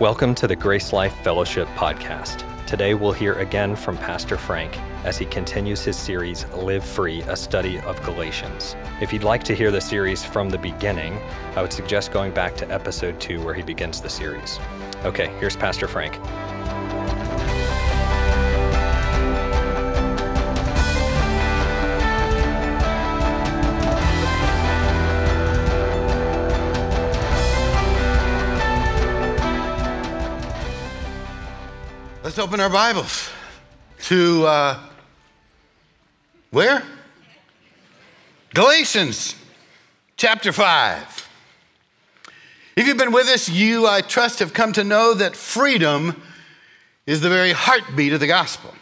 Welcome to the Grace Life Fellowship podcast. Today we'll hear again from Pastor Frank as he continues his series Live Free, a study of Galatians. If you'd like to hear the series from the beginning, I would suggest going back to episode 2 where he begins the series. Okay, here's Pastor Frank. Let's open our Bibles to uh, where? Galatians chapter 5. If you've been with us, you, I trust, have come to know that freedom is the very heartbeat of the gospel.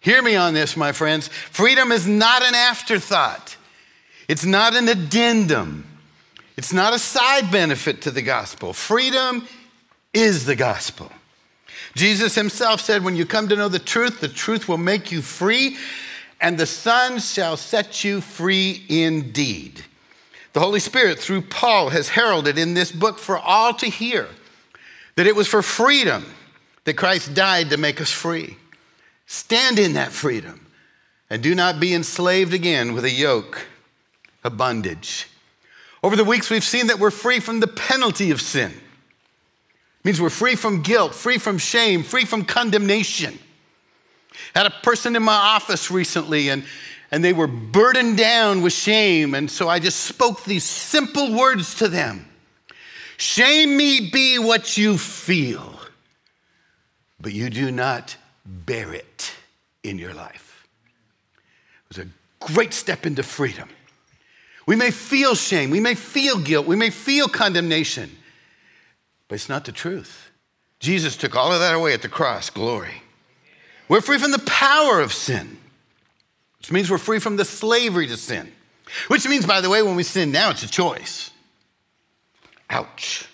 Hear me on this, my friends. Freedom is not an afterthought, it's not an addendum, it's not a side benefit to the gospel. Freedom is the gospel. Jesus himself said, When you come to know the truth, the truth will make you free, and the Son shall set you free indeed. The Holy Spirit, through Paul, has heralded in this book for all to hear that it was for freedom that Christ died to make us free. Stand in that freedom and do not be enslaved again with a yoke of bondage. Over the weeks, we've seen that we're free from the penalty of sin means we're free from guilt, free from shame, free from condemnation. Had a person in my office recently and, and they were burdened down with shame. And so I just spoke these simple words to them Shame me be what you feel, but you do not bear it in your life. It was a great step into freedom. We may feel shame, we may feel guilt, we may feel condemnation. But it's not the truth. Jesus took all of that away at the cross. Glory. We're free from the power of sin, which means we're free from the slavery to sin. Which means, by the way, when we sin now, it's a choice. Ouch.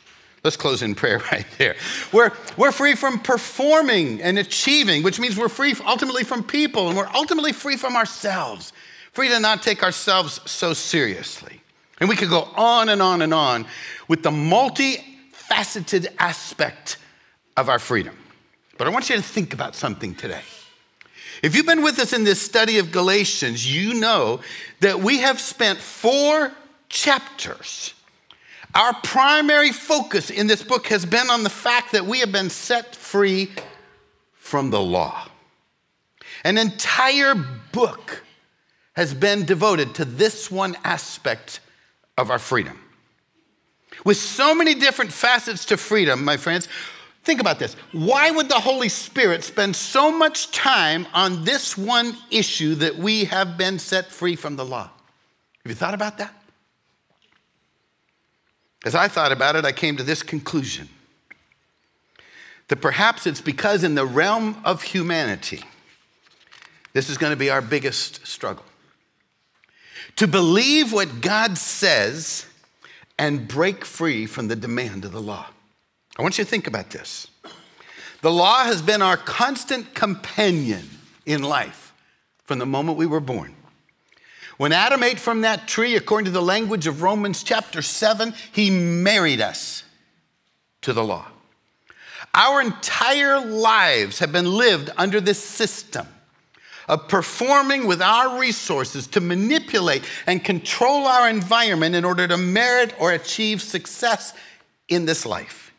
Let's close in prayer right there. We're, we're free from performing and achieving, which means we're free ultimately from people and we're ultimately free from ourselves, free to not take ourselves so seriously. And we could go on and on and on with the multi faceted aspect of our freedom. But I want you to think about something today. If you've been with us in this study of Galatians, you know that we have spent four chapters. Our primary focus in this book has been on the fact that we have been set free from the law. An entire book has been devoted to this one aspect of our freedom. With so many different facets to freedom, my friends, think about this. Why would the Holy Spirit spend so much time on this one issue that we have been set free from the law? Have you thought about that? As I thought about it, I came to this conclusion that perhaps it's because in the realm of humanity, this is going to be our biggest struggle. To believe what God says and break free from the demand of the law. I want you to think about this. The law has been our constant companion in life from the moment we were born. When Adam ate from that tree, according to the language of Romans chapter 7, he married us to the law. Our entire lives have been lived under this system of performing with our resources to manipulate and control our environment in order to merit or achieve success in this life.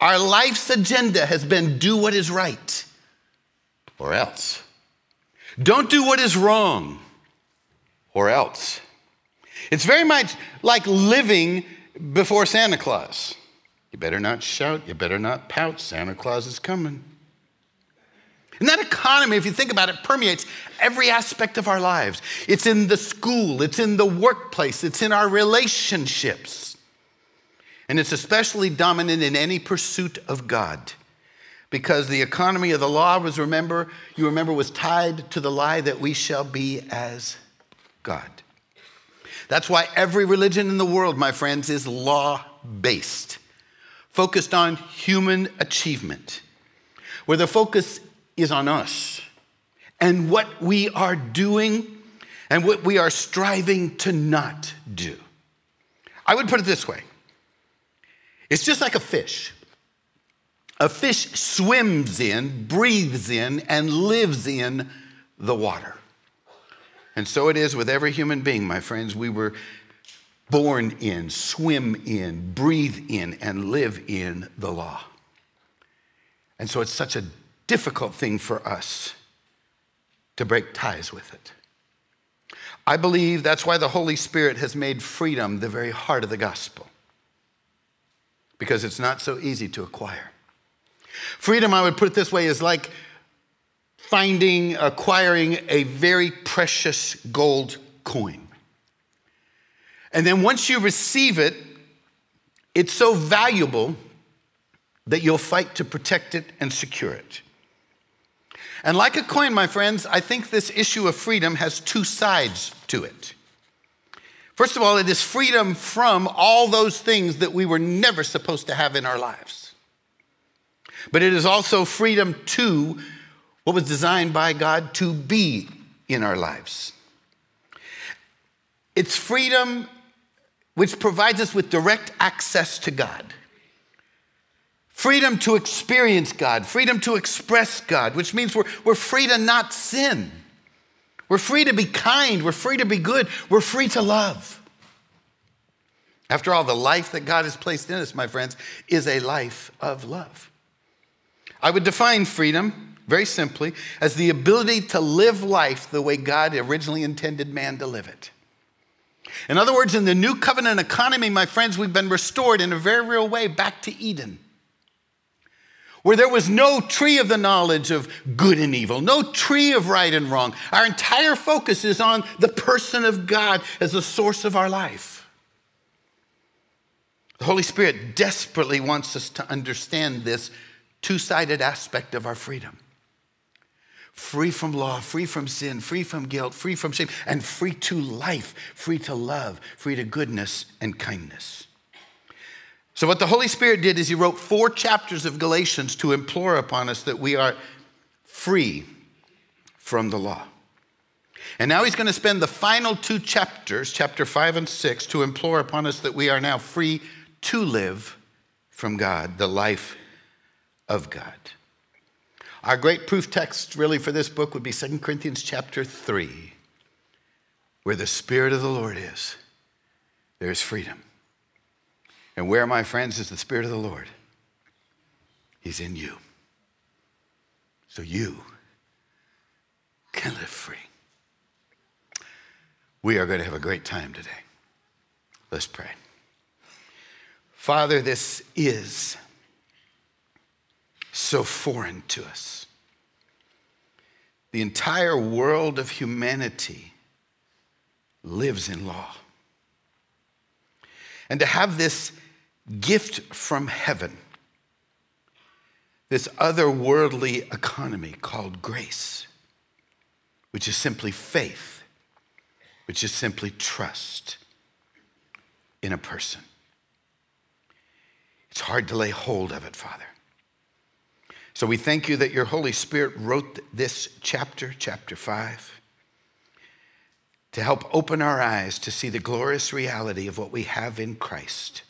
Our life's agenda has been do what is right or else. Don't do what is wrong or else. It's very much like living before Santa Claus. You better not shout, you better not pout, Santa Claus is coming. And that economy, if you think about it, permeates every aspect of our lives. It's in the school, it's in the workplace, it's in our relationships. And it's especially dominant in any pursuit of God. Because the economy of the law was, remember, you remember, was tied to the lie that we shall be as God. That's why every religion in the world, my friends, is law based, focused on human achievement, where the focus is on us and what we are doing and what we are striving to not do. I would put it this way it's just like a fish. A fish swims in, breathes in, and lives in the water. And so it is with every human being, my friends. We were born in, swim in, breathe in, and live in the law. And so it's such a difficult thing for us to break ties with it. I believe that's why the Holy Spirit has made freedom the very heart of the gospel, because it's not so easy to acquire. Freedom, I would put it this way, is like finding, acquiring a very precious gold coin. And then once you receive it, it's so valuable that you'll fight to protect it and secure it. And like a coin, my friends, I think this issue of freedom has two sides to it. First of all, it is freedom from all those things that we were never supposed to have in our lives. But it is also freedom to what was designed by God to be in our lives. It's freedom which provides us with direct access to God. Freedom to experience God, freedom to express God, which means we're, we're free to not sin. We're free to be kind. We're free to be good. We're free to love. After all, the life that God has placed in us, my friends, is a life of love. I would define freedom very simply as the ability to live life the way God originally intended man to live it. In other words, in the new covenant economy, my friends, we've been restored in a very real way back to Eden where there was no tree of the knowledge of good and evil, no tree of right and wrong. Our entire focus is on the person of God as the source of our life. The Holy Spirit desperately wants us to understand this two sided aspect of our freedom free from law, free from sin, free from guilt, free from shame, and free to life, free to love, free to goodness and kindness. So, what the Holy Spirit did is He wrote four chapters of Galatians to implore upon us that we are free from the law. And now He's going to spend the final two chapters, chapter five and six, to implore upon us that we are now free to live from God, the life of God. Our great proof text, really, for this book would be 2 Corinthians chapter 3, where the Spirit of the Lord is, there is freedom. And where, my friends, is the Spirit of the Lord? He's in you. So you can live free. We are going to have a great time today. Let's pray. Father, this is so foreign to us. The entire world of humanity lives in law. And to have this gift from heaven, this otherworldly economy called grace, which is simply faith, which is simply trust in a person. It's hard to lay hold of it, Father. So we thank you that your Holy Spirit wrote this chapter, chapter 5, to help open our eyes to see the glorious reality of what we have in Christ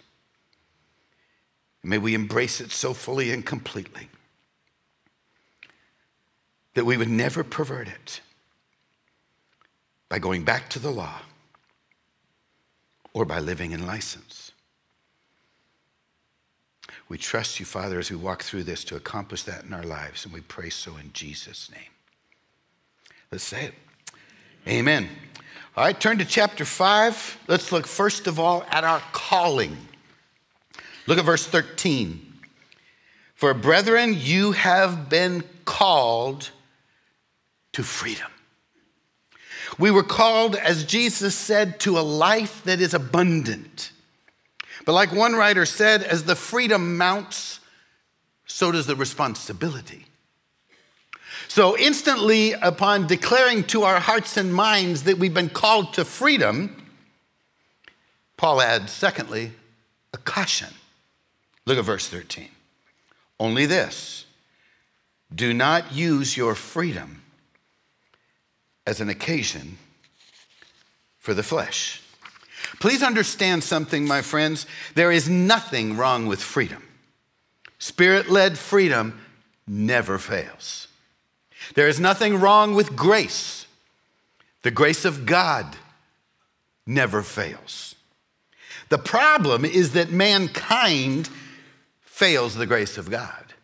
May we embrace it so fully and completely that we would never pervert it by going back to the law or by living in license. We trust you, Father, as we walk through this to accomplish that in our lives, and we pray so in Jesus' name. Let's say it. Amen. All right, turn to chapter 5. Let's look first of all at our calling. Look at verse 13. For brethren, you have been called to freedom. We were called, as Jesus said, to a life that is abundant. But like one writer said, as the freedom mounts, so does the responsibility. So, instantly upon declaring to our hearts and minds that we've been called to freedom, Paul adds, secondly, a caution. Look at verse 13. Only this do not use your freedom as an occasion for the flesh. Please understand something, my friends. There is nothing wrong with freedom. Spirit led freedom never fails. There is nothing wrong with grace. The grace of God never fails. The problem is that mankind fails the grace of God.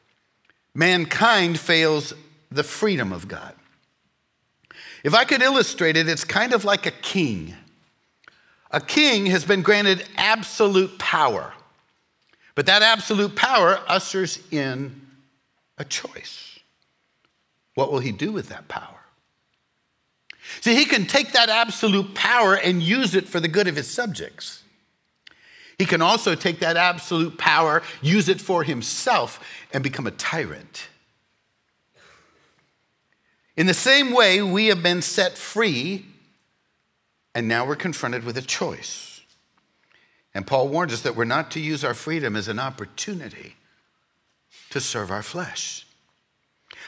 Mankind fails the freedom of God. If I could illustrate it, it's kind of like a king. A king has been granted absolute power, but that absolute power ushers in a choice. What will he do with that power? See, he can take that absolute power and use it for the good of his subjects. He can also take that absolute power, use it for himself, and become a tyrant. In the same way, we have been set free, and now we're confronted with a choice. And Paul warns us that we're not to use our freedom as an opportunity to serve our flesh.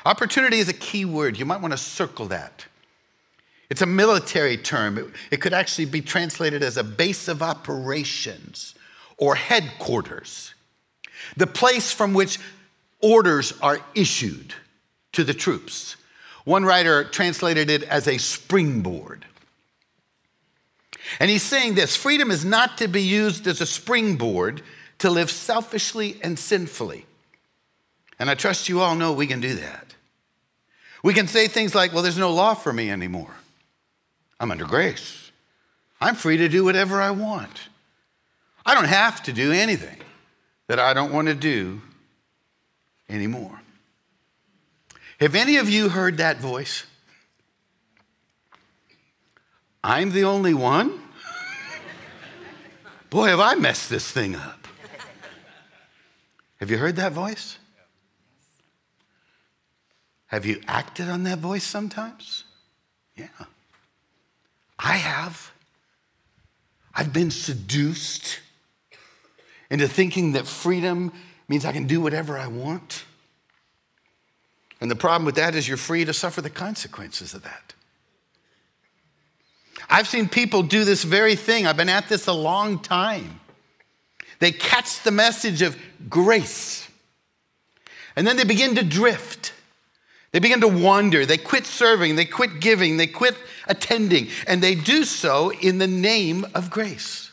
Opportunity is a key word. You might want to circle that. It's a military term. It, could actually be translated as a base of operations or headquarters, the place from which orders are issued to the troops. One writer translated it as a springboard. And he's saying this freedom is not to be used as a springboard to live selfishly and sinfully. And I trust you all know we can do that. We can say things like, well, there's no law for me anymore. I'm under grace. I'm free to do whatever I want. I don't have to do anything that I don't want to do anymore. Have any of you heard that voice? I'm the only one? Boy, have I messed this thing up. Have you heard that voice? Have you acted on that voice sometimes? Yeah. I have. I've been seduced into thinking that freedom means I can do whatever I want. And the problem with that is you're free to suffer the consequences of that. I've seen people do this very thing. I've been at this a long time. They catch the message of grace, and then they begin to drift. They begin to wander. They quit serving. They quit giving. They quit attending. And they do so in the name of grace.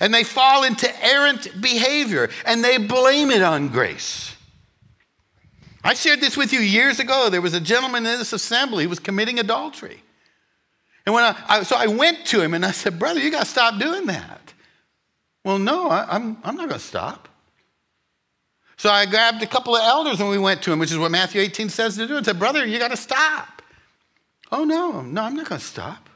And they fall into errant behavior and they blame it on grace. I shared this with you years ago. There was a gentleman in this assembly who was committing adultery. And when I, I so I went to him and I said, Brother, you got to stop doing that. Well, no, I, I'm, I'm not going to stop. So I grabbed a couple of elders and we went to him, which is what Matthew 18 says to do, and said, Brother, you got to stop. Oh, no, no, I'm not going to stop.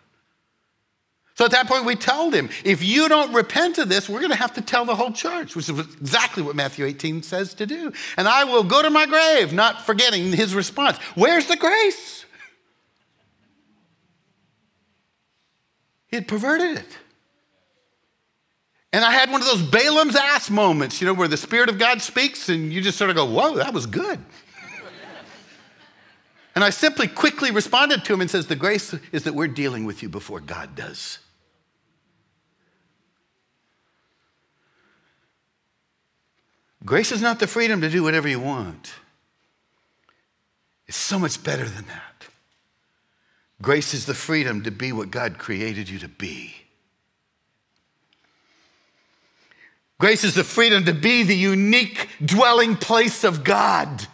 So at that point, we told him, if you don't repent of this, we're going to have to tell the whole church, which is exactly what Matthew 18 says to do. And I will go to my grave, not forgetting his response. Where's the grace? He had perverted it. And I had one of those Balaam's ass moments, you know, where the Spirit of God speaks and you just sort of go, whoa, that was good. and I simply quickly responded to him and says, the grace is that we're dealing with you before God does. Grace is not the freedom to do whatever you want. It's so much better than that. Grace is the freedom to be what God created you to be. Grace is the freedom to be the unique dwelling place of God.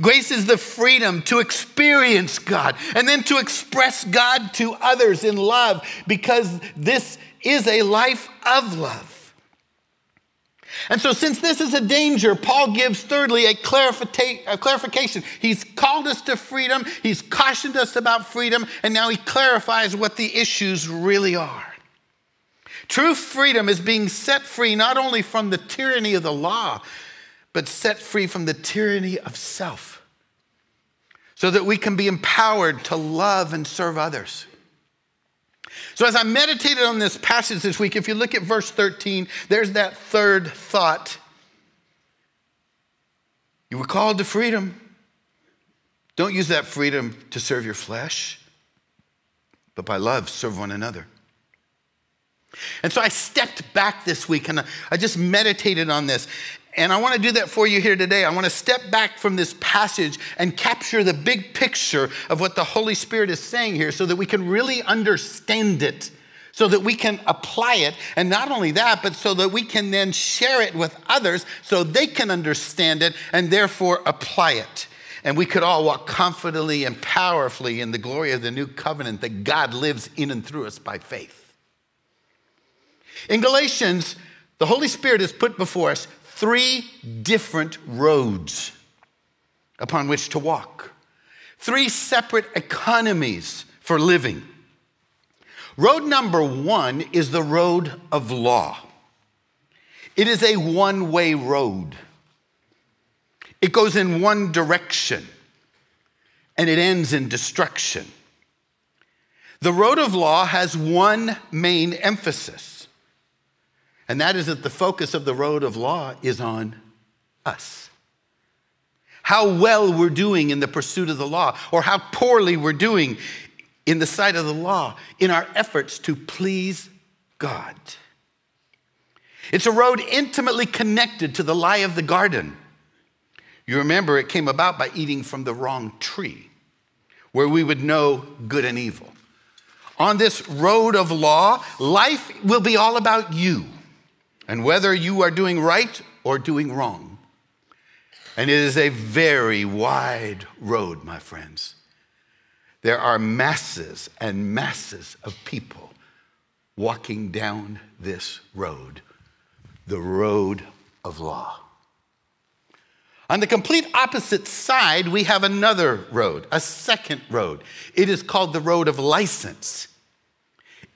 Grace is the freedom to experience God and then to express God to others in love because this is a life of love. And so, since this is a danger, Paul gives thirdly a, a, clarification. He's called us to freedom, he's cautioned us about freedom, and now he clarifies what the issues really are. True freedom is being set free not only from the tyranny of the law, but set free from the tyranny of self, so that we can be empowered to love and serve others. So, as I meditated on this passage this week, if you look at verse 13, there's that third thought. You were called to freedom. Don't use that freedom to serve your flesh, but by love, serve one another. And so I stepped back this week and I just meditated on this. And I want to do that for you here today. I want to step back from this passage and capture the big picture of what the Holy Spirit is saying here so that we can really understand it, so that we can apply it. And not only that, but so that we can then share it with others so they can understand it and therefore apply it. And we could all walk confidently and powerfully in the glory of the new covenant that God lives in and through us by faith. In Galatians, the Holy Spirit has put before us three different roads upon which to walk, three separate economies for living. Road number one is the road of law. It is a one way road. It goes in one direction and it ends in destruction. The road of law has one main emphasis and that is that the focus of the road of law is on us. How well we're doing in the pursuit of the law, or how poorly we're doing in the sight of the law in our efforts to please God. It's a road intimately connected to the lie of the garden. You remember it came about by eating from the wrong tree, where we would know good and evil. On this road of law, life will be all about you and whether you are doing right or doing wrong. And it is a very wide road, my friends. There are masses and masses of people walking down this road, the road of law. On the complete opposite side, we have another road, a second road. It is called the road of license.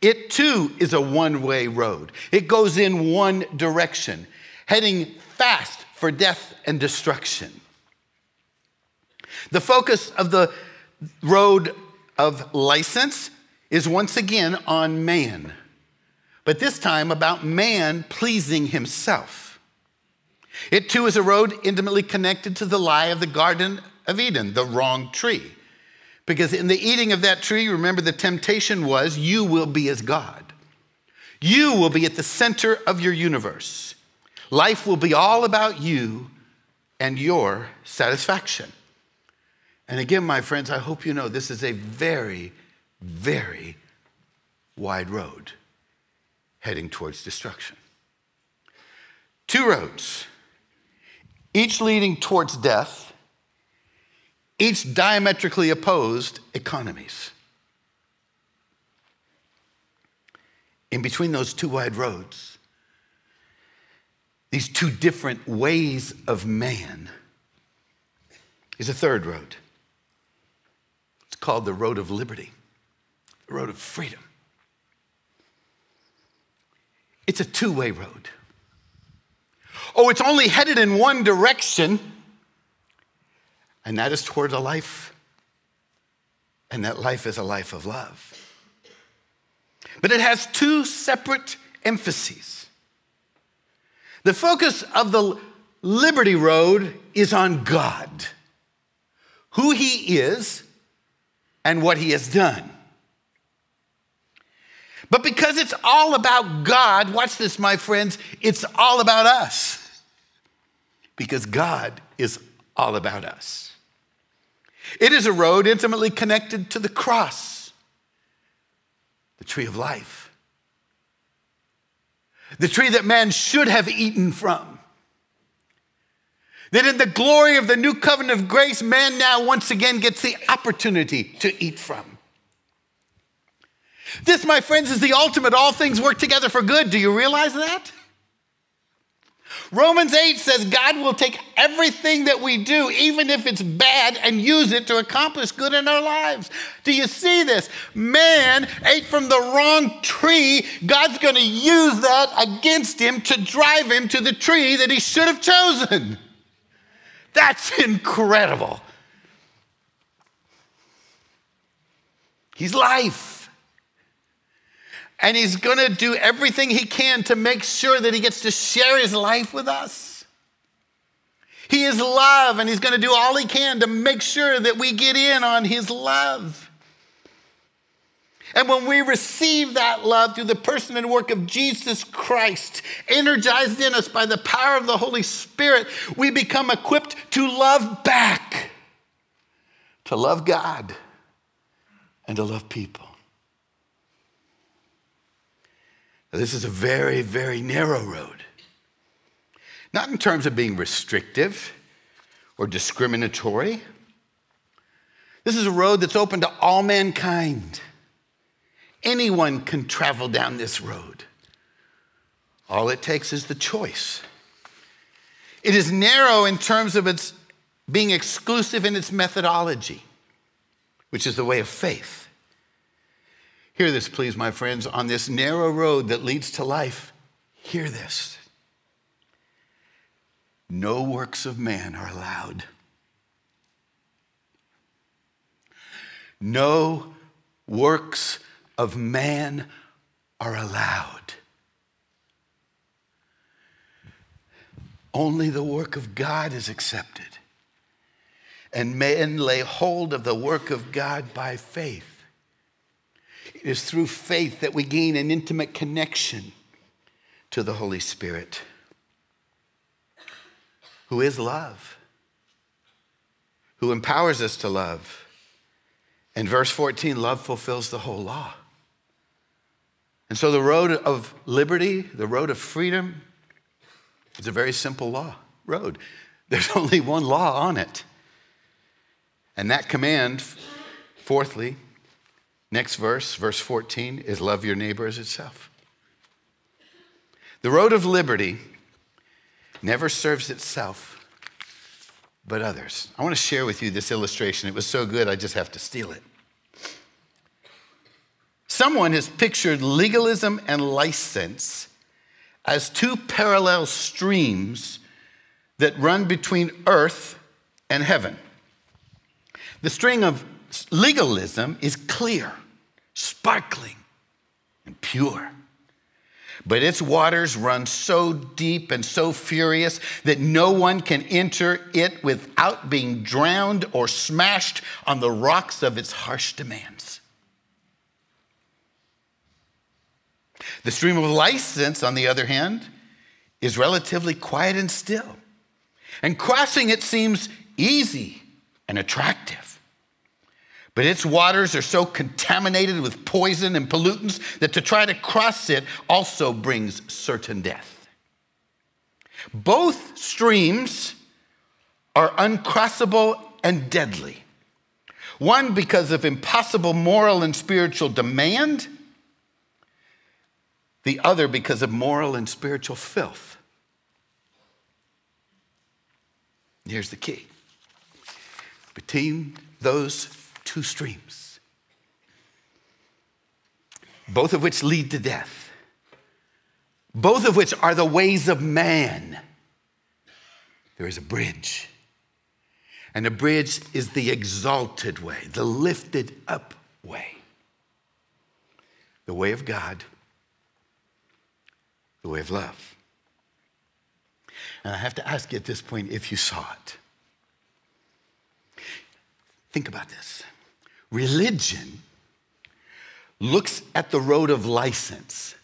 It too is a one way road, it goes in one direction, heading fast for death and destruction. The focus of the road of license is once again on man, but this time about man pleasing himself. It too is a road intimately connected to the lie of the Garden of Eden, the wrong tree. Because in the eating of that tree, remember the temptation was you will be as God. You will be at the center of your universe. Life will be all about you and your satisfaction. And again, my friends, I hope you know this is a very, very wide road heading towards destruction. Two roads, each leading towards death each diametrically opposed economies. In between those two wide roads, these two different ways of man, is a third road. It's called the road of liberty, the road of freedom. It's a two way road. Oh, it's only headed in one direction and that is toward a life. And that life is a life of love. But it has two separate emphases. The focus of the Liberty Road is on God, who He is, and what He has done. But because it's all about God, watch this, my friends, it's all about us. Because God is all about us. It is a road intimately connected to the cross, the tree of life, the tree that man should have eaten from. That in the glory of the new covenant of grace, man now once again gets the opportunity to eat from. This, my friends, is the ultimate. All things work together for good. Do you realize that? Romans 8 says God will take everything that we do, even if it's bad, and use it to accomplish good in our lives. Do you see this? Man ate from the wrong tree. God's going to use that against him to drive him to the tree that he should have chosen. That's incredible. He's life. And he's going to do everything he can to make sure that he gets to share his life with us. He is love, and he's going to do all he can to make sure that we get in on his love. And when we receive that love through the person and work of Jesus Christ, energized in us by the power of the Holy Spirit, we become equipped to love back, to love God, and to love people. Now, this is a very, very narrow road. Not in terms of being restrictive or discriminatory. This is a road that's open to all mankind. Anyone can travel down this road. All it takes is the choice. It is narrow in terms of its being exclusive in its methodology, which is the way of faith. Hear this, please, my friends. On this narrow road that leads to life, hear this. No works of man are allowed. No works of man are allowed. Only the work of God is accepted. And men lay hold of the work of God by faith. Is through faith that we gain an intimate connection to the Holy Spirit, who is love, who empowers us to love. And verse 14 love fulfills the whole law. And so the road of liberty, the road of freedom, is a very simple law road. There's only one law on it. And that command, fourthly, next verse, verse 14, is love your neighbor as itself. The road of liberty never serves itself, but others. I want to share with you this illustration. It was so good, I just have to steal it. Someone has pictured legalism and license as two parallel streams that run between earth and heaven. The string of legalism is clear, sparkling, and pure. But its waters run so deep and so furious that no one can enter it without being drowned or smashed on the rocks of its harsh demands. The stream of license, on the other hand, is relatively quiet and still. And crossing it seems easy and attractive. But its waters are so contaminated with poison and pollutants that to try to cross it also brings certain death. Both streams are uncrossable and deadly. One because of impossible moral and spiritual demand, the other because of moral and spiritual filth. Here's the key between those two streams, both of which lead to death, both of which are the ways of man, there is a bridge. And the bridge is the exalted way, the lifted up way, the way of God the way of love. And I have to ask you at this point if you saw it. Think about this. Religion looks at the road of license.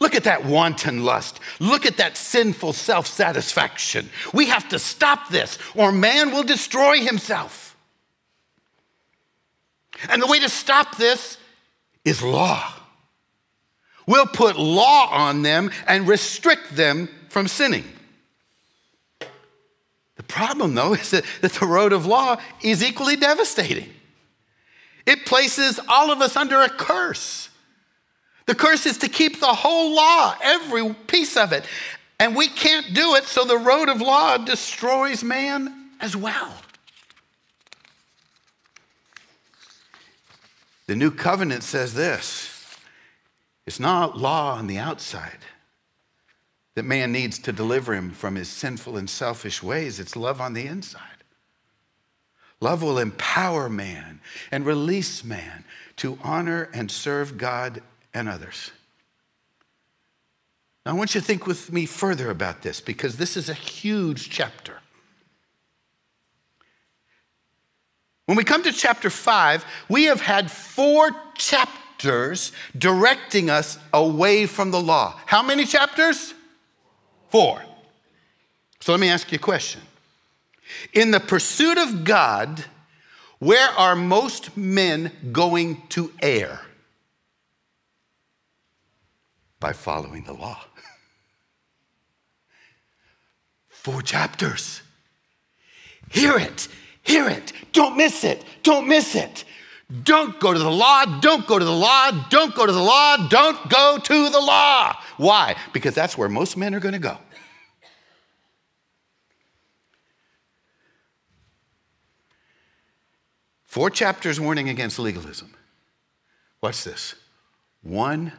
Look at that wanton lust. Look at that sinful self satisfaction. We have to stop this, or man will destroy himself. And the way to stop this is law. We'll put law on them and restrict them from sinning. The problem, though, is that, that the road of law is equally devastating. It places all of us under a curse. The curse is to keep the whole law, every piece of it. And we can't do it, so the road of law destroys man as well. The new covenant says this it's not law on the outside that man needs to deliver him from his sinful and selfish ways, it's love on the inside. Love will empower man and release man to honor and serve God and others. Now, I want you to think with me further about this because this is a huge chapter. When we come to chapter five, we have had four chapters directing us away from the law. How many chapters? Four. So let me ask you a question. In the pursuit of God, where are most men going to err? By following the law. Four chapters. Hear it, hear it. Don't miss it, don't miss it. Don't go to the law, don't go to the law, don't go to the law, don't go to the law. Why? Because that's where most men are going to go. Four chapters warning against legalism. Watch this. One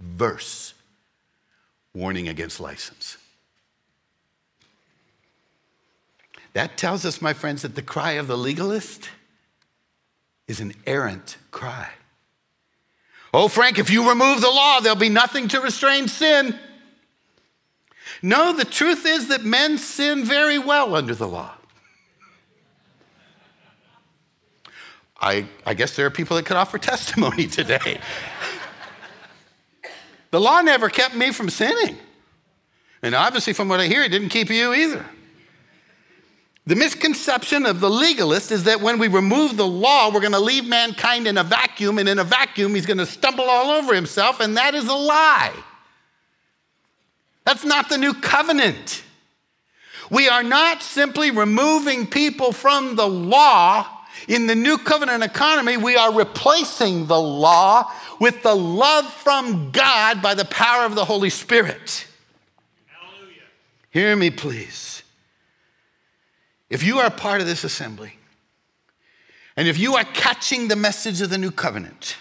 verse warning against license. That tells us, my friends, that the cry of the legalist is an errant cry. Oh, Frank, if you remove the law, there'll be nothing to restrain sin. No, the truth is that men sin very well under the law. I, I guess there are people that could offer testimony today. the law never kept me from sinning. And obviously, from what I hear, it didn't keep you either. The misconception of the legalist is that when we remove the law, we're going to leave mankind in a vacuum, and in a vacuum, he's going to stumble all over himself, and that is a lie. That's not the new covenant. We are not simply removing people from the law. In the new covenant economy, we are replacing the law with the love from God by the power of the Holy Spirit. Hallelujah. Hear me, please. If you are part of this assembly, and if you are catching the message of the new covenant,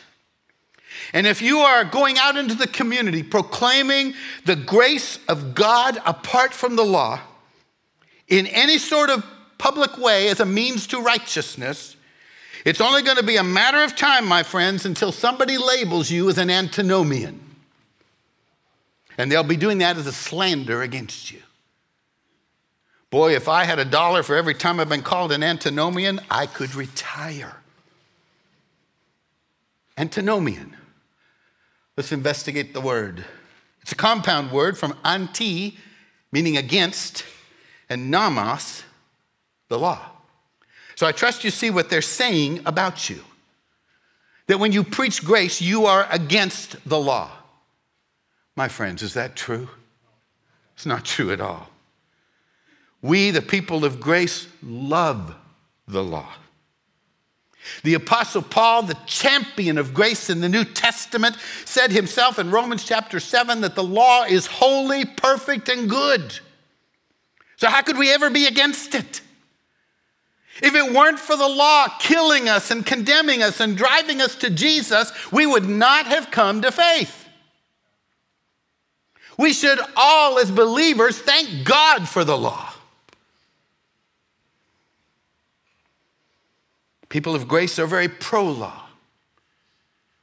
and if you are going out into the community proclaiming the grace of God apart from the law in any sort of public way as a means to righteousness, it's only going to be a matter of time, my friends, until somebody labels you as an antinomian. And they'll be doing that as a slander against you. Boy, if I had a dollar for every time I've been called an antinomian, I could retire. Antinomian. Let's investigate the word. It's a compound word from anti, meaning against, and nomos, the law. So I trust you see what they're saying about you. That when you preach grace, you are against the law. My friends, is that true? It's not true at all. We, the people of grace, love the law. The Apostle Paul, the champion of grace in the New Testament, said himself in Romans chapter 7 that the law is holy, perfect, and good. So, how could we ever be against it? If it weren't for the law killing us and condemning us and driving us to Jesus, we would not have come to faith. We should all, as believers, thank God for the law. People of grace are very pro law.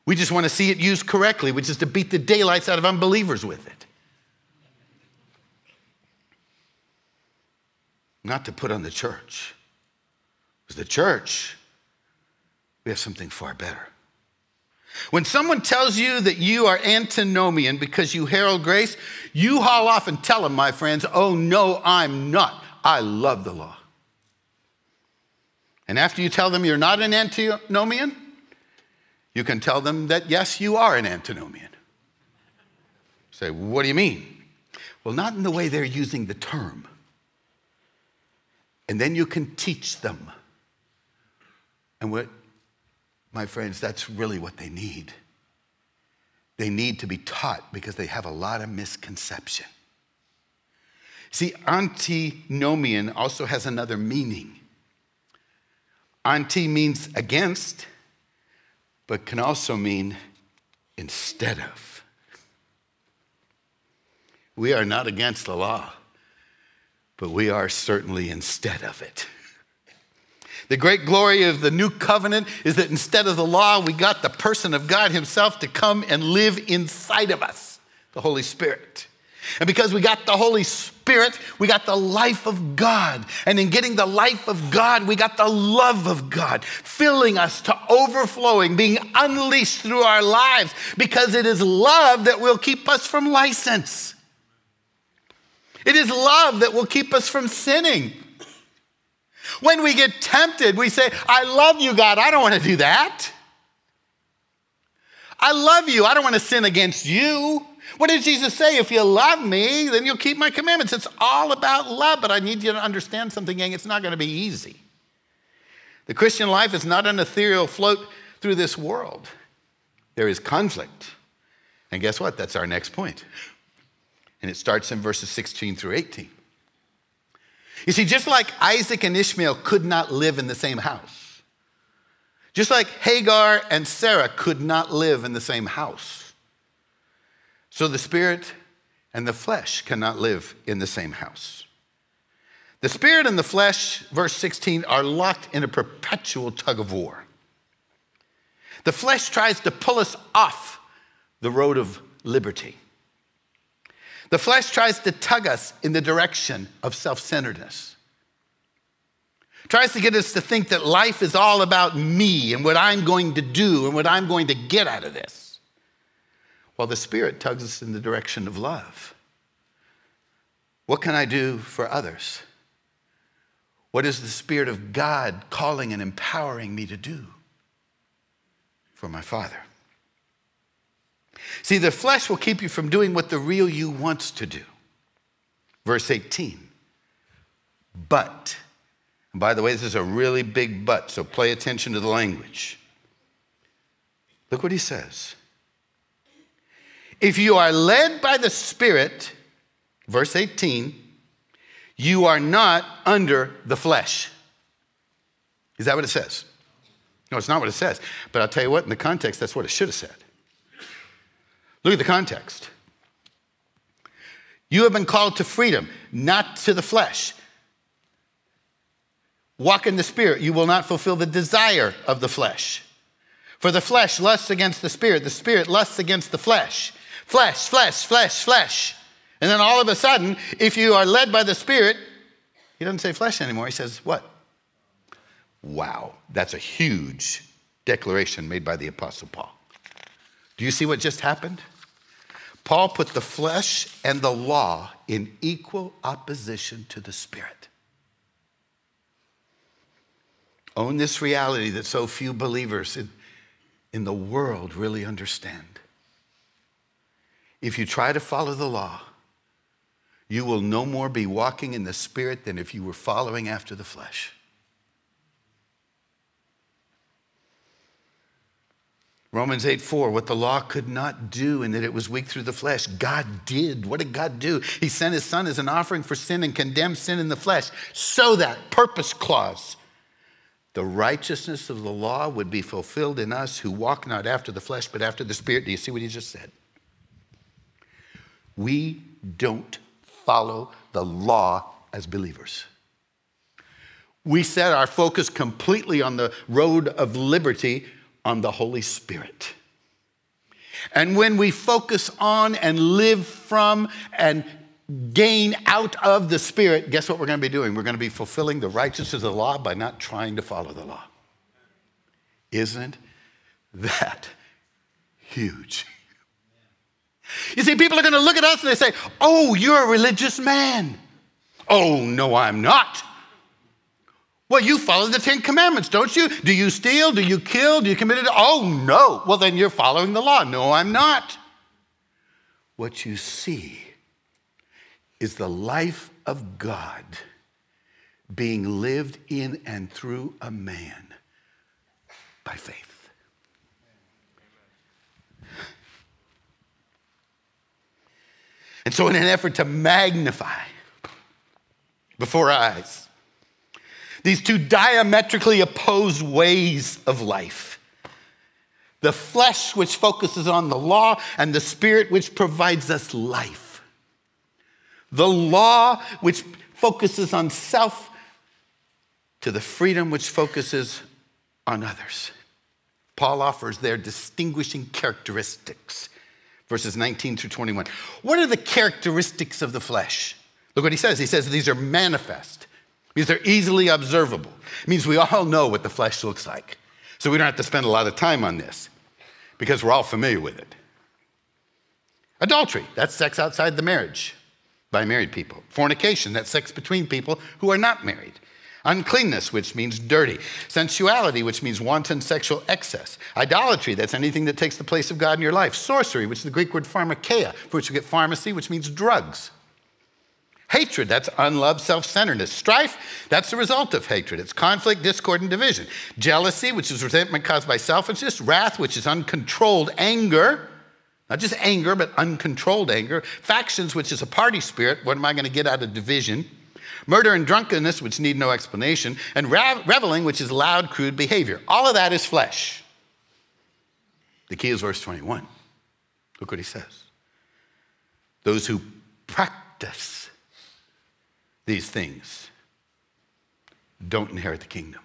We just want to see it used correctly, which is to beat the daylights out of unbelievers with it. Not to put on the church. Because the church, we have something far better. When someone tells you that you are antinomian because you herald grace, you haul off and tell them, my friends, oh no, I'm not. I love the law. And after you tell them you're not an antinomian, you can tell them that yes, you are an antinomian. Say, what do you mean? Well, not in the way they're using the term. And then you can teach them. And what, my friends, that's really what they need. They need to be taught because they have a lot of misconception. See, antinomian also has another meaning. Anti means against, but can also mean instead of. We are not against the law, but we are certainly instead of it. The great glory of the new covenant is that instead of the law, we got the person of God Himself to come and live inside of us, the Holy Spirit. And because we got the Holy Spirit, we got the life of God. And in getting the life of God, we got the love of God, filling us to overflowing, being unleashed through our lives, because it is love that will keep us from license. It is love that will keep us from sinning. When we get tempted, we say, I love you, God. I don't want to do that. I love you. I don't want to sin against you. What did Jesus say? If you love me, then you'll keep my commandments. It's all about love, but I need you to understand something, gang. It's not going to be easy. The Christian life is not an ethereal float through this world. There is conflict. And guess what? That's our next point. And it starts in verses 16 through 18. You see, just like Isaac and Ishmael could not live in the same house, just like Hagar and Sarah could not live in the same house, so the spirit and the flesh cannot live in the same house. The spirit and the flesh, verse 16, are locked in a perpetual tug of war. The flesh tries to pull us off the road of liberty. The flesh tries to tug us in the direction of self centeredness. Tries to get us to think that life is all about me and what I'm going to do and what I'm going to get out of this. While the Spirit tugs us in the direction of love. What can I do for others? What is the Spirit of God calling and empowering me to do for my Father? See, the flesh will keep you from doing what the real you wants to do. Verse 18. But, and by the way, this is a really big but, so play attention to the language. Look what he says. If you are led by the Spirit, verse 18, you are not under the flesh. Is that what it says? No, it's not what it says. But I'll tell you what, in the context, that's what it should have said. Look at the context. You have been called to freedom, not to the flesh. Walk in the spirit. You will not fulfill the desire of the flesh. For the flesh lusts against the spirit, the spirit lusts against the flesh. Flesh, flesh, flesh, flesh. And then all of a sudden, if you are led by the spirit, he doesn't say flesh anymore. He says what? Wow, that's a huge declaration made by the Apostle Paul. Do you see what just happened? Paul put the flesh and the law in equal opposition to the spirit. Own this reality that so few believers in, in the world really understand. If you try to follow the law, you will no more be walking in the spirit than if you were following after the flesh. Romans 8 4, what the law could not do, and that it was weak through the flesh, God did. What did God do? He sent his son as an offering for sin and condemned sin in the flesh, so that, purpose clause, the righteousness of the law would be fulfilled in us who walk not after the flesh, but after the Spirit. Do you see what he just said? We don't follow the law as believers. We set our focus completely on the road of liberty on the Holy Spirit. And when we focus on and live from and gain out of the Spirit, guess what we're going to be doing? We're going to be fulfilling the righteousness of the law by not trying to follow the law. Isn't that huge? You see, people are going to look at us and they say, Oh, you're a religious man. Oh, no, I'm not. Well, you follow the Ten Commandments, don't you? Do you steal? Do you kill? Do you commit it? Oh, no. Well, then you're following the law. No, I'm not. What you see is the life of God being lived in and through a man by faith. And so, in an effort to magnify before eyes these two diametrically opposed ways of life. The flesh, which focuses on the law, and the spirit, which provides us life. The law, which focuses on self, to the freedom, which focuses on others. Paul offers their distinguishing characteristics verses 19 through 21. What are the characteristics of the flesh? Look what he says. He says these are manifest, means they're easily observable. It means we all know what the flesh looks like. So we don't have to spend a lot of time on this because we're all familiar with it. Adultery, that's sex outside the marriage by married people. Fornication, that's sex between people who are not married. Uncleanness, which means dirty. Sensuality, which means wanton sexual excess. Idolatry, that's anything that takes the place of God in your life. Sorcery, which is the Greek word pharmakeia, for which we get pharmacy, which means drugs. Hatred, that's unloved self centeredness. Strife, that's the result of hatred. It's conflict, discord, and division. Jealousy, which is resentment caused by selfishness. Wrath, which is uncontrolled anger. Not just anger, but uncontrolled anger. Factions, which is a party spirit. What am I going to get out of division? Murder and drunkenness, which need no explanation. And reveling, which is loud, crude behavior. All of that is flesh. The key is verse 21. Look what he says. Those who practice these things don't inherit the kingdom.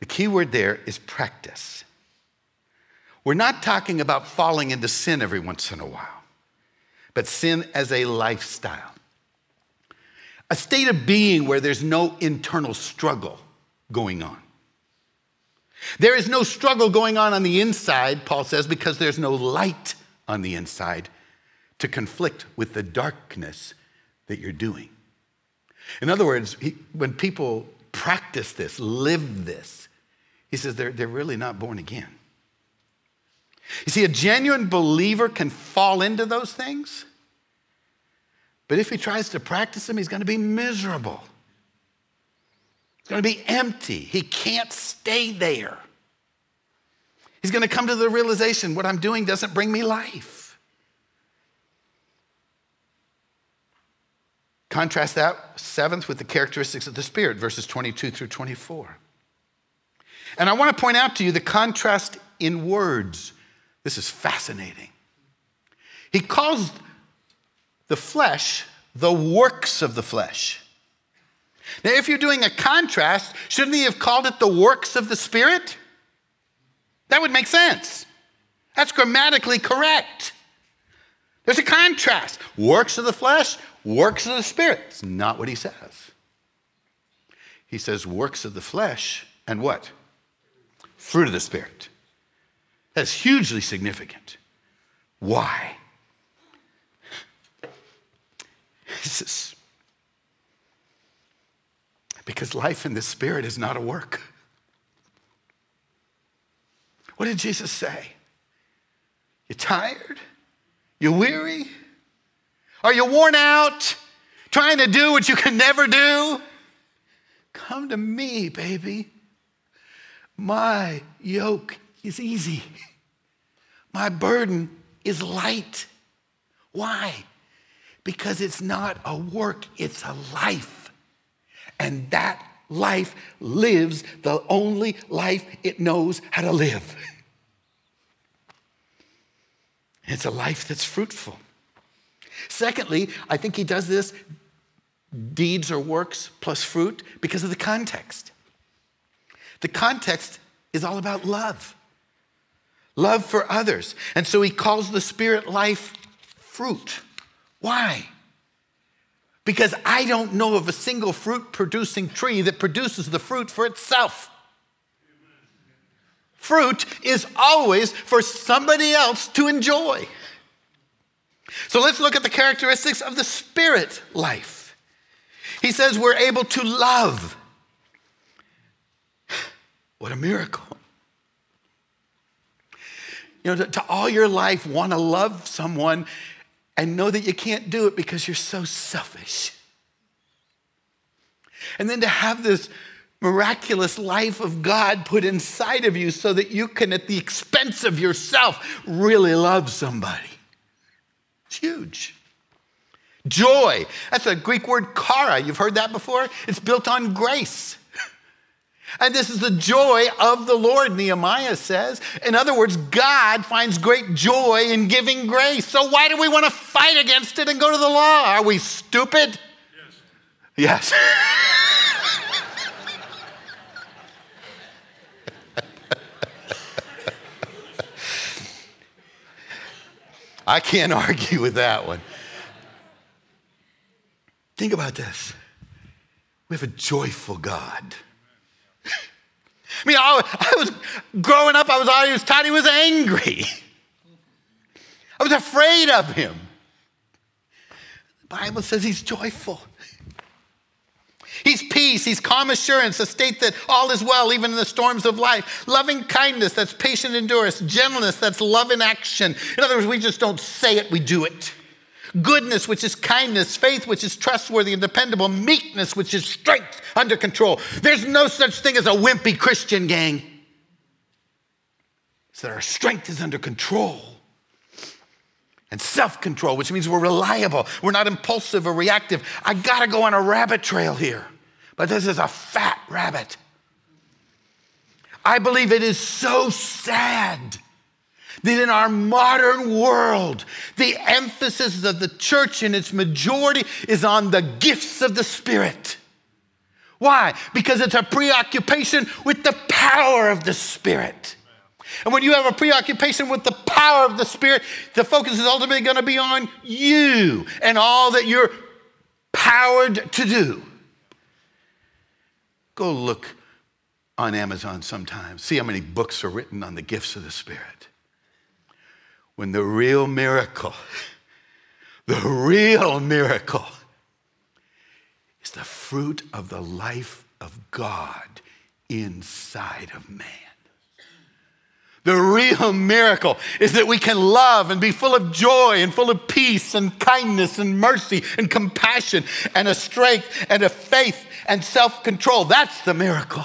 The key word there is practice. We're not talking about falling into sin every once in a while, but sin as a lifestyle. A state of being where there's no internal struggle going on. There is no struggle going on on the inside, Paul says, because there's no light on the inside to conflict with the darkness that you're doing. In other words, he, when people practice this, live this, he says they're, they're really not born again. You see, a genuine believer can fall into those things, but if he tries to practice them, he's going to be miserable. He's going to be empty. He can't stay there. He's going to come to the realization what I'm doing doesn't bring me life. Contrast that seventh with the characteristics of the Spirit, verses 22 through 24. And I want to point out to you the contrast in words. This is fascinating. He calls the flesh the works of the flesh. Now, if you're doing a contrast, shouldn't he have called it the works of the Spirit? That would make sense. That's grammatically correct. There's a contrast. Works of the flesh, works of the Spirit. It's not what he says. He says works of the flesh and what? Fruit of the Spirit. That's hugely significant. Why? This because life in the Spirit is not a work. What did Jesus say? You tired? You weary? Are you worn out? Trying to do what you can never do? Come to me, baby. My yoke is easy. My burden is light. Why? Because it's not a work, it's a life. And that life lives the only life it knows how to live. It's a life that's fruitful. Secondly, I think he does this deeds or works plus fruit because of the context. The context is all about love, love for others. And so he calls the spirit life fruit. Why? Because I don't know of a single fruit producing tree that produces the fruit for itself. Fruit is always for somebody else to enjoy. So let's look at the characteristics of the spirit life. He says we're able to love. What a miracle. You know, to, to all your life, want to love someone and know that you can't do it because you're so selfish. And then to have this miraculous life of God put inside of you so that you can, at the expense of yourself, really love somebody. Huge. Joy. That's a Greek word, chara. You've heard that before? It's built on grace. And this is the joy of the Lord, Nehemiah says. In other words, God finds great joy in giving grace. So why do we want to fight against it and go to the law? Are we stupid? Yes. Yes. I can't argue with that one. Think about this. We have a joyful God. I mean, I, I was growing up, I was always taught he was angry. I was afraid of him. The Bible says he's joyful. He's peace, he's calm assurance, a state that all is well, even in the storms of life. Loving kindness, that's patient endurance. Gentleness, that's love in action. In other words, we just don't say it, we do it. Goodness, which is kindness. Faith, which is trustworthy and dependable. Meekness, which is strength under control. There's no such thing as a wimpy Christian gang. It's that our strength is under control and self control, which means we're reliable. We're not impulsive or reactive. I gotta go on a rabbit trail here, but this is a fat rabbit. I believe it is so sad that in our modern world, the emphasis of the church in its majority is on the gifts of the Spirit. Why? Because it's a preoccupation with the power of the Spirit. And when you have a preoccupation with the power of the Spirit, the focus is ultimately going to be on you and all that you're powered to do. Go look on Amazon sometime, see how many books are written on the gifts of the Spirit. When the real miracle, the real miracle, is the fruit of the life of God inside of man. The real miracle is that we can love and be full of joy and full of peace and kindness and mercy and compassion and a strength and a faith and self control. That's the miracle.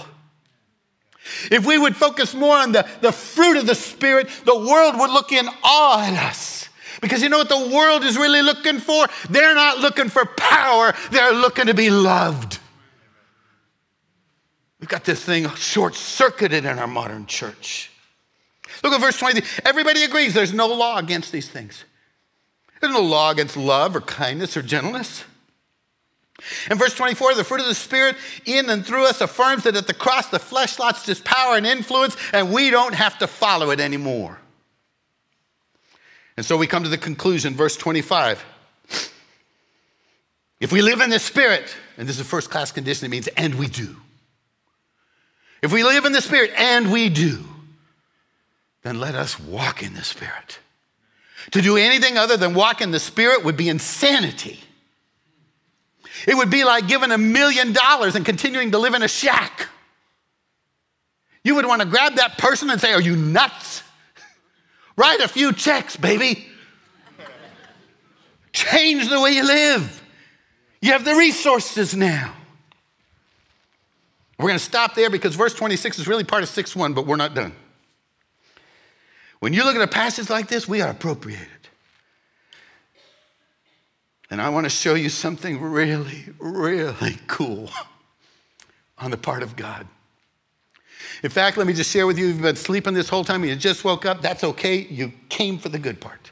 If we would focus more on the, the fruit of the Spirit, the world would look in awe at us. Because you know what the world is really looking for? They're not looking for power, they're looking to be loved. We've got this thing short circuited in our modern church. Look at verse 23. Everybody agrees there's no law against these things. There's no law against love or kindness or gentleness. In verse 24, the fruit of the Spirit in and through us affirms that at the cross the flesh lost its power and influence, and we don't have to follow it anymore. And so we come to the conclusion, verse 25. If we live in the Spirit, and this is a first class condition, it means, and we do. If we live in the Spirit, and we do, then let us walk in the Spirit. To do anything other than walk in the Spirit would be insanity. It would be like giving a million dollars and continuing to live in a shack. You would want to grab that person and say, Are you nuts? Write a few checks, baby. Change the way you live. You have the resources now. We're going to stop there because verse 26 is really part of 6 1, but we're not done. When you look at a passage like this, we are appropriated. And I want to show you something really, really cool on the part of God. In fact, let me just share with you you've been sleeping this whole time you just woke up. That's okay. You came for the good part.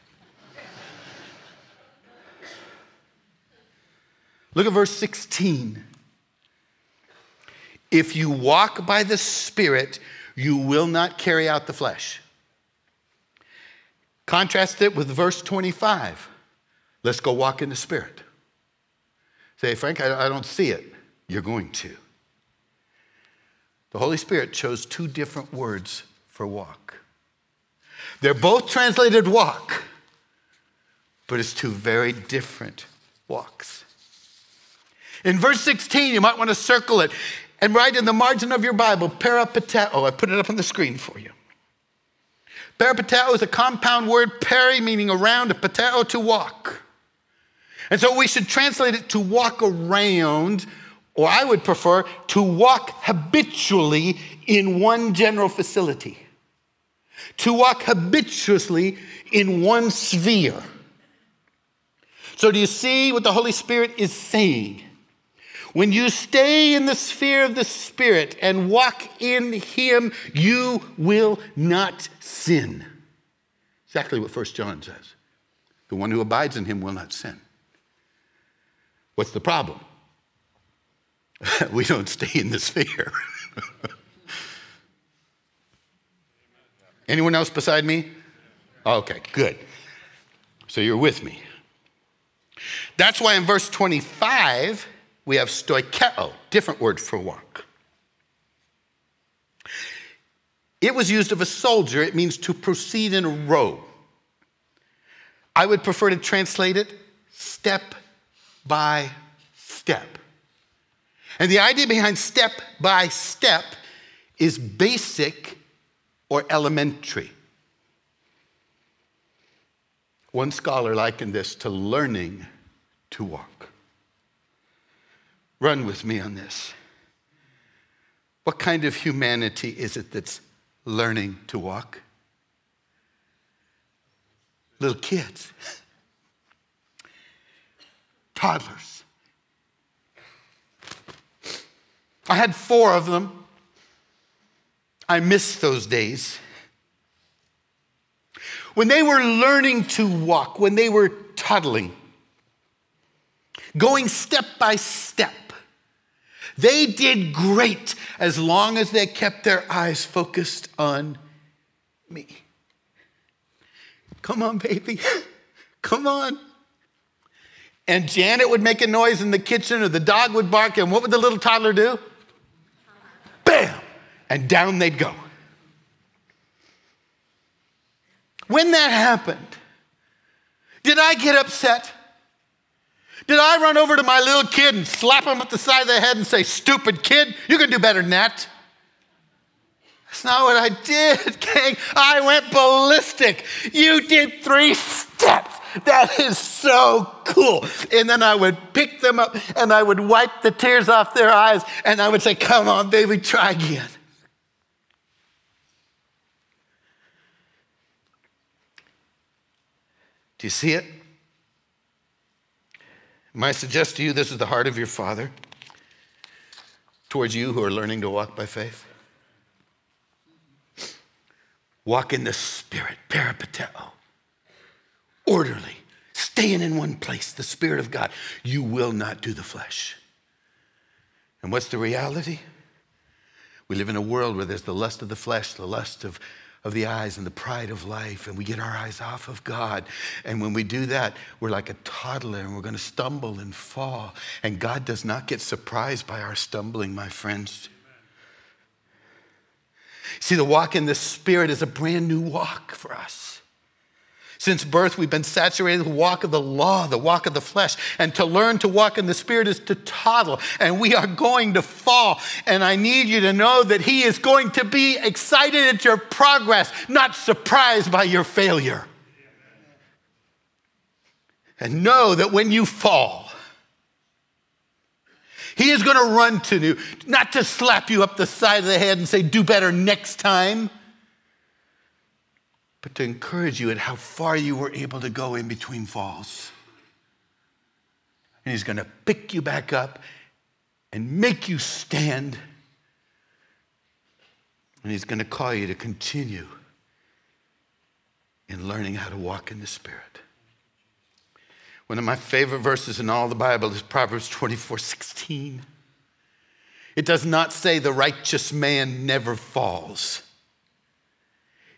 Look at verse 16. If you walk by the Spirit, you will not carry out the flesh. Contrast it with verse 25. Let's go walk in the Spirit. Say, Frank, I, don't see it. You're going to. The Holy Spirit chose two different words for walk. They're both translated walk, but it's two very different walks. In verse 16, you might want to circle it and write in the margin of your Bible, peripateo. Oh, I put it up on the screen for you. Peripateo is a compound word, peri meaning around, a pateo to walk. And so we should translate it to walk around, or I would prefer to walk habitually in one general facility. To walk habitually in one sphere. So, do you see what the Holy Spirit is saying? When you stay in the sphere of the Spirit and walk in Him, you will not sin. Exactly what 1 John says. The one who abides in Him will not sin. What's the problem? we don't stay in the sphere. Anyone else beside me? Okay, good. So you're with me. That's why in verse 25, we have stoicheo, different word for walk. It was used of a soldier, it means to proceed in a row. I would prefer to translate it step by step. And the idea behind step by step is basic or elementary. One scholar likened this to learning to walk. Run with me on this. What kind of humanity is it that's learning to walk? Little kids, toddlers. I had four of them. I miss those days. When they were learning to walk, when they were toddling, going step by step, they did great as long as they kept their eyes focused on me. Come on, baby. Come on. And Janet would make a noise in the kitchen, or the dog would bark, and what would the little toddler do? Bam! And down they'd go. When that happened, did I get upset? Did I run over to my little kid and slap him up the side of the head and say, Stupid kid, you can do better than that? That's not what I did, gang. I went ballistic. You did three steps. That is so cool. And then I would pick them up and I would wipe the tears off their eyes and I would say, Come on, baby, try again. Do you see it? May I suggest to you this is the heart of your Father towards you who are learning to walk by faith? Walk in the Spirit, peripateo, orderly, staying in one place, the Spirit of God. You will not do the flesh. And what's the reality? We live in a world where there's the lust of the flesh, the lust of of the eyes and the pride of life, and we get our eyes off of God. And when we do that, we're like a toddler and we're going to stumble and fall. And God does not get surprised by our stumbling, my friends. See, the walk in the Spirit is a brand new walk for us. Since birth, we've been saturated with the walk of the law, the walk of the flesh. And to learn to walk in the Spirit is to toddle. And we are going to fall. And I need you to know that He is going to be excited at your progress, not surprised by your failure. And know that when you fall, He is going to run to you, not to slap you up the side of the head and say, do better next time but to encourage you at how far you were able to go in between falls. And He's going to pick you back up and make you stand. And He's going to call you to continue in learning how to walk in the Spirit. One of my favorite verses in all the Bible is Proverbs 24 16. It does not say the righteous man never falls.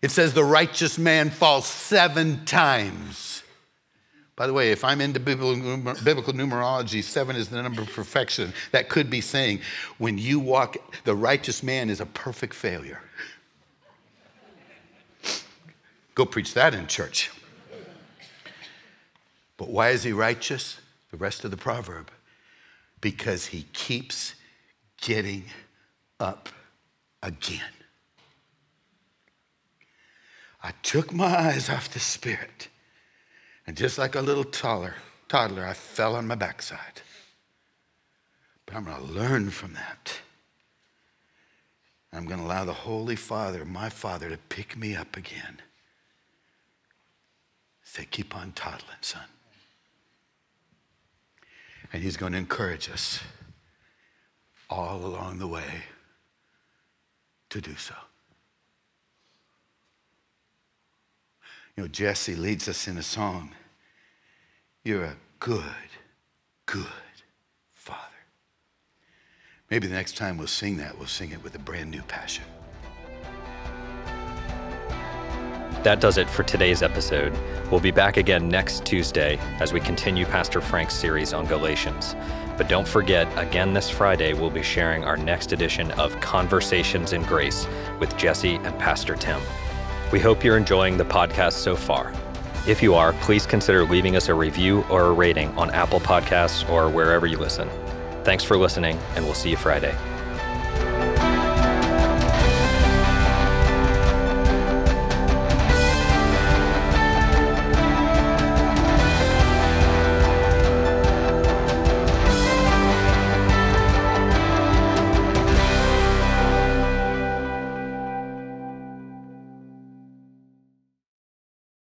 It says the righteous man falls seven times. By the way, if I'm into biblical numerology, seven is the number of perfection. That could be saying when you walk, the righteous man is a perfect failure. Go preach that in church. But why is he righteous? The rest of the proverb. Because he keeps getting up again. I took my eyes off the Spirit. And just like a little toddler, toddler, I fell on my backside. But I'm going to learn from that. I'm going to allow the Holy Father, my Father, to pick me up again. Say, keep on toddling, son. And He's going to encourage us all along the way to do so. You know, Jesse leads us in a song. You're a good, good father. Maybe the next time we'll sing that, we'll sing it with a brand new passion. That does it for today's episode. We'll be back again next Tuesday as we continue Pastor Frank's series on Galatians. But don't forget, again this Friday, we'll be sharing our next edition of Conversations in Grace with Jesse and Pastor Tim. We hope you're enjoying the podcast so far. If you are, please consider leaving us a review or a rating on Apple Podcasts or wherever you listen. Thanks for listening, and we'll see you Friday.